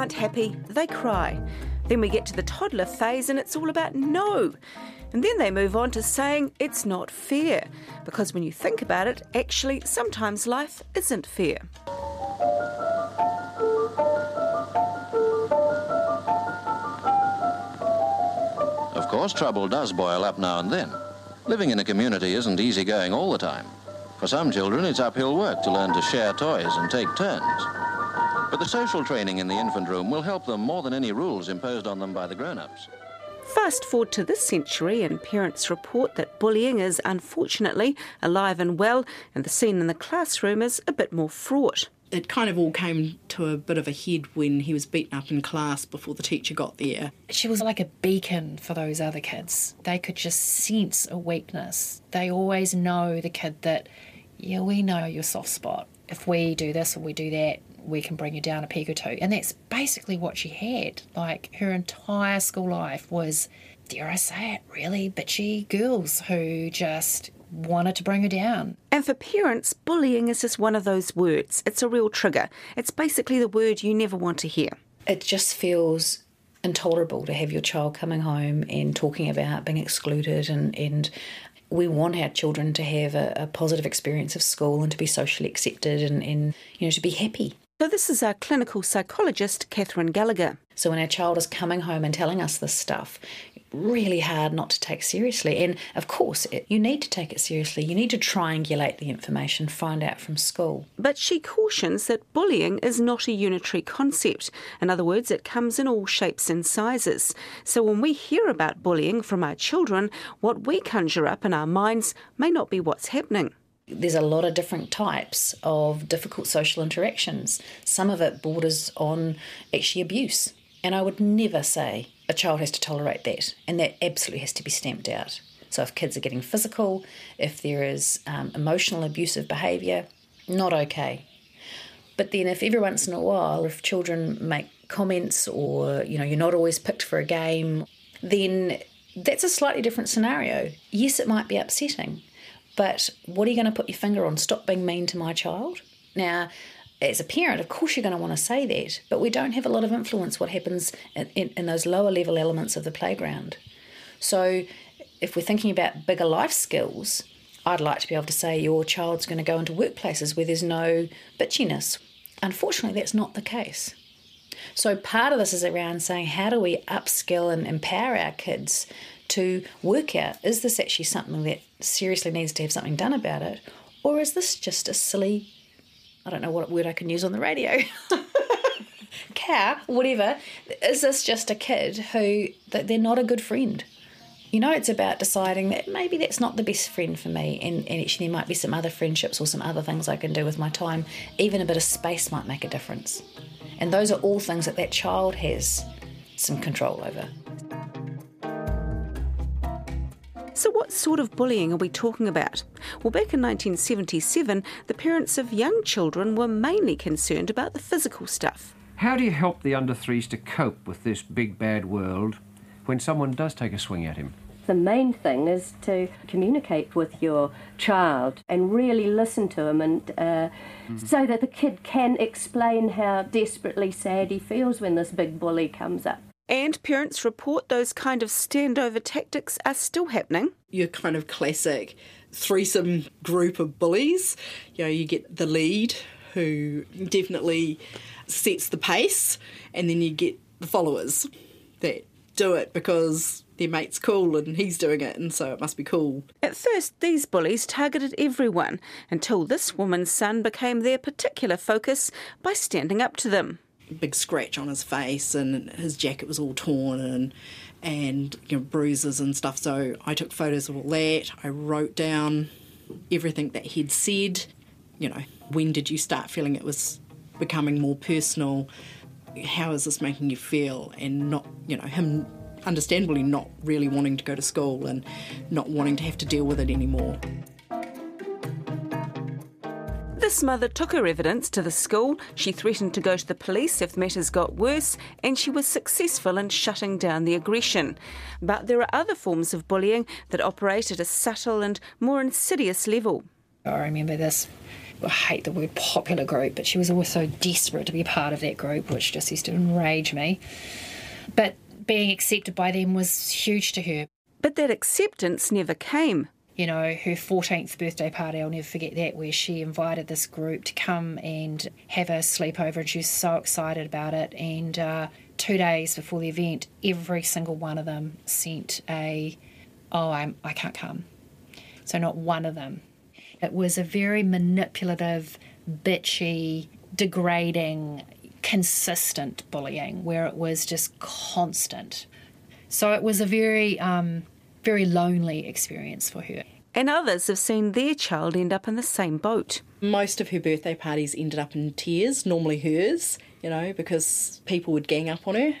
aren't happy, they cry. Then we get to the toddler phase and it's all about no. And then they move on to saying it's not fair. Because when you think about it, actually, sometimes life isn't fair. Of course, trouble does boil up now and then. Living in a community isn't easy going all the time. For some children, it's uphill work to learn to share toys and take turns. But the social training in the infant room will help them more than any rules imposed on them by the grown-ups. Fast forward to this century, and parents report that bullying is unfortunately alive and well, and the scene in the classroom is a bit more fraught. It kind of all came to a bit of a head when he was beaten up in class before the teacher got there. She was like a beacon for those other kids. They could just sense a weakness. They always know the kid that, yeah, we know your soft spot. If we do this or we do that, we can bring you down a peg or two. And that's basically what she had. Like her entire school life was, dare I say it, really bitchy girls who just wanted to bring her down. And for parents, bullying is just one of those words. It's a real trigger. It's basically the word you never want to hear. It just feels intolerable to have your child coming home and talking about being excluded and, and we want our children to have a, a, positive experience of school and to be socially accepted and, and you know to be happy. So this is our clinical psychologist, Catherine Gallagher. So when our child is coming home and telling us this stuff, really hard not to take seriously. And of course, it, you need to take it seriously. You need to triangulate the information, find out from school. But she cautions that bullying is not a unitary concept. In other words, it comes in all shapes and sizes. So when we hear about bullying from our children, what we conjure up in our minds may not be what's happening there's a lot of different types of difficult social interactions. Some of it borders on actually abuse. And I would never say a child has to tolerate that, and that absolutely has to be stamped out. So if kids are getting physical, if there is um, emotional abusive behaviour, not okay. But then if every once in a while, if children make comments or you know you're not always picked for a game, then that's a slightly different scenario. Yes, it might be upsetting, but what are you going to put your finger on? Stop being mean to my child? Now, as a parent, of course, you're going to want to say that, but we don't have a lot of influence what happens in, in, in, those lower level elements of the playground. So, if we're thinking about bigger life skills, I'd like to be able to say your child's going to go into workplaces where there's no bitchiness. Unfortunately, that's not the case. So, part of this is around saying how do we upskill and empower our kids to work out is this actually something that seriously needs to have something done about it, or is this just a silly I don't know what word I can use on the radio. Cow, whatever. Is this just a kid who they're not a good friend? You know, it's about deciding that maybe that's not the best friend for me, and, and actually there might be some other friendships or some other things I can do with my time. Even a bit of space might make a difference. And those are all things that that child has some control over. So, what sort of bullying are we talking about? Well, back in 1977, the parents of young children were mainly concerned about the physical stuff. How do you help the under threes to cope with this big bad world when someone does take a swing at him? The main thing is to communicate with your child and really listen to him, and uh, mm-hmm. so that the kid can explain how desperately sad he feels when this big bully comes up. And parents report those kind of standover tactics are still happening. Your kind of classic threesome group of bullies. You know, you get the lead who definitely sets the pace, and then you get the followers that do it because their mate's cool and he's doing it, and so it must be cool. At first, these bullies targeted everyone until this woman's son became their particular focus by standing up to them big scratch on his face and his jacket was all torn and and you know bruises and stuff so I took photos of all that I wrote down everything that he'd said you know when did you start feeling it was becoming more personal. How is this making you feel? And not, you know, him understandably not really wanting to go to school and not wanting to have to deal with it anymore. This mother took her evidence to the school. She threatened to go to the police if matters got worse, and she was successful in shutting down the aggression. But there are other forms of bullying that operate at a subtle and more insidious level. I remember this. I hate the word popular group, but she was always so desperate to be part of that group, which just used to enrage me. But being accepted by them was huge to her. But that acceptance never came. You know, her 14th birthday party, I'll never forget that, where she invited this group to come and have a sleepover, and she was so excited about it. And uh, two days before the event, every single one of them sent a, oh, I'm, I can't come. So not one of them. It was a very manipulative, bitchy, degrading, consistent bullying where it was just constant. So it was a very, um, very lonely experience for her. And others have seen their child end up in the same boat. Most of her birthday parties ended up in tears, normally hers, you know, because people would gang up on her.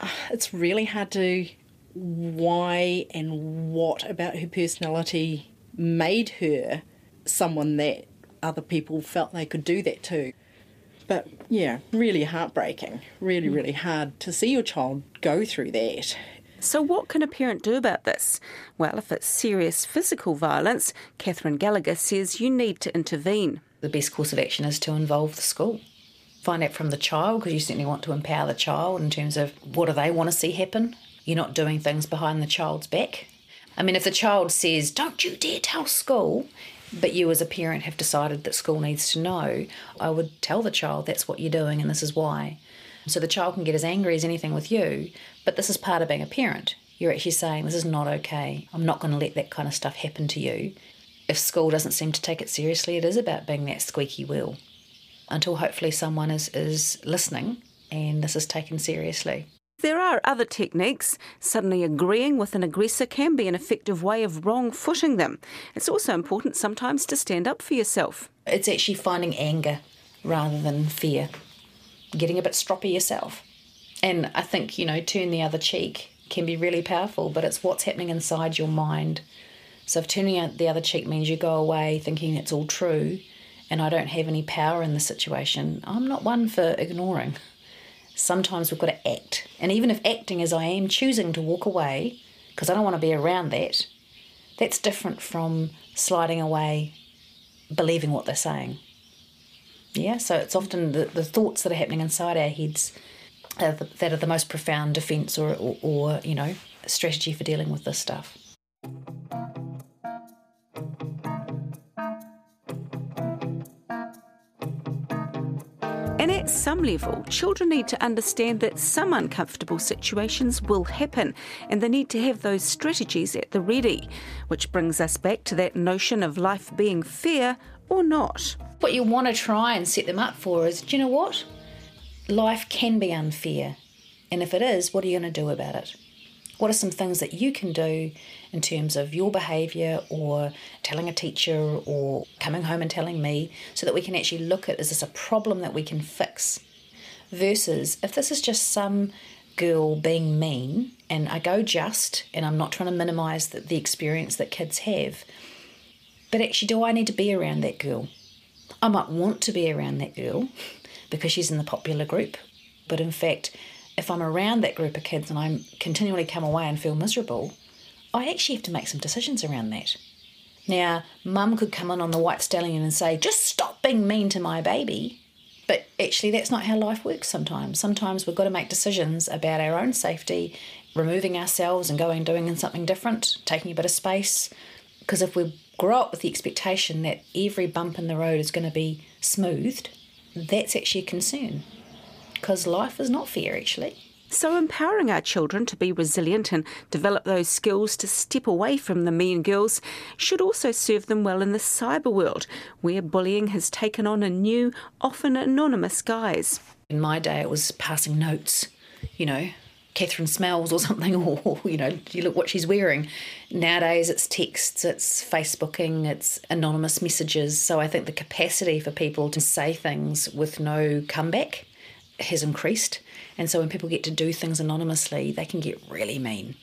Ah, it's really hard to why and what about her personality made her someone that other people felt they could do that to. But yeah, really heartbreaking. Really, really hard to see your child go through that. So, what can a parent do about this? Well, if it's serious physical violence, Catherine Gallagher says you need to intervene. The best course of action is to involve the school. Find out from the child, because you certainly want to empower the child in terms of what do they want to see happen. You're not doing things behind the child's back. I mean, if the child says, Don't you dare tell school, but you as a parent have decided that school needs to know, I would tell the child that's what you're doing and this is why. So the child can get as angry as anything with you, but this is part of being a parent. You're actually saying, This is not okay. I'm not going to let that kind of stuff happen to you. If school doesn't seem to take it seriously, it is about being that squeaky wheel until hopefully someone is, is listening and this is taken seriously. There are other techniques. Suddenly agreeing with an aggressor can be an effective way of wrong footing them. It's also important sometimes to stand up for yourself. It's actually finding anger rather than fear, getting a bit stroppy yourself. And I think, you know, turn the other cheek can be really powerful, but it's what's happening inside your mind. So if turning the other cheek means you go away thinking it's all true and I don't have any power in the situation, I'm not one for ignoring sometimes we've got to act. And even if acting as I am, choosing to walk away because I don't want to be around that, that's different from sliding away, believing what they're saying. Yeah, so it's often the, the thoughts that are happening inside our heads Uh, are that are the most profound defence or, or, or, you know, strategy for dealing with this stuff. And at some level, children need to understand that some uncomfortable situations will happen and they need to have those strategies at the ready. Which brings us back to that notion of life being fair or not. What you want to try and set them up for is do you know what? Life can be unfair. And if it is, what are you going to do about it? What are some things that you can do in terms of your behaviour or telling a teacher or coming home and telling me so that we can actually look at is this a problem that we can fix? Versus if this is just some girl being mean, and I go just, and I'm not trying to minimise the, the experience that kids have, but actually, do I need to be around that girl? I might want to be around that girl because she's in the popular group, but in fact, if I'm around that group of kids and I'm continually come away and feel miserable, I actually have to make some decisions around that. Now, mum could come in on the white stallion and say, just stop being mean to my baby. But actually, that's not how life works sometimes. Sometimes we've got to make decisions about our own safety, removing ourselves and going doing something different, taking a bit of space. Because if we grow up with the expectation that every bump in the road is going to be smoothed, that's actually a concern because life is not fair, actually. So, empowering our children to be resilient and develop those skills to step away from the mean girls should also serve them well in the cyber world, where bullying has taken on a new, often anonymous guise. In my day, it was passing notes, you know, Catherine smells or something, or you know, you look what she's wearing. Nowadays, it's texts, it's Facebooking, it's anonymous messages. So I think the capacity for people to say things with no comeback has increased. And so when people get to do things anonymously, they can get really mean.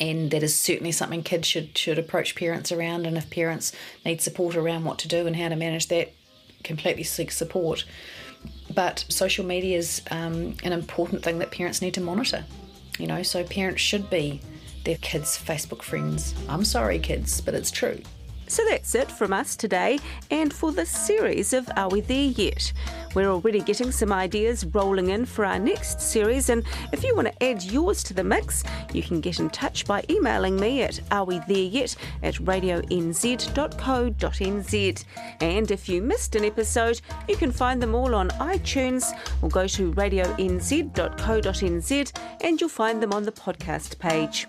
And that is certainly something kids should should approach parents around. And if parents need support around what to do and how to manage that, completely seek support. But social media is um, an important thing that parents need to monitor. You know, so parents should be their kids' Facebook friends. I'm sorry, kids, but it's true. So that's it from us today and for this series of Are We There Yet? We're already getting some ideas rolling in for our next series, and if you want to add yours to the mix, you can get in touch by emailing me at arewethereyet at radionz.co.nz. And if you missed an episode, you can find them all on iTunes or go to radionz.co.nz and you'll find them on the podcast page.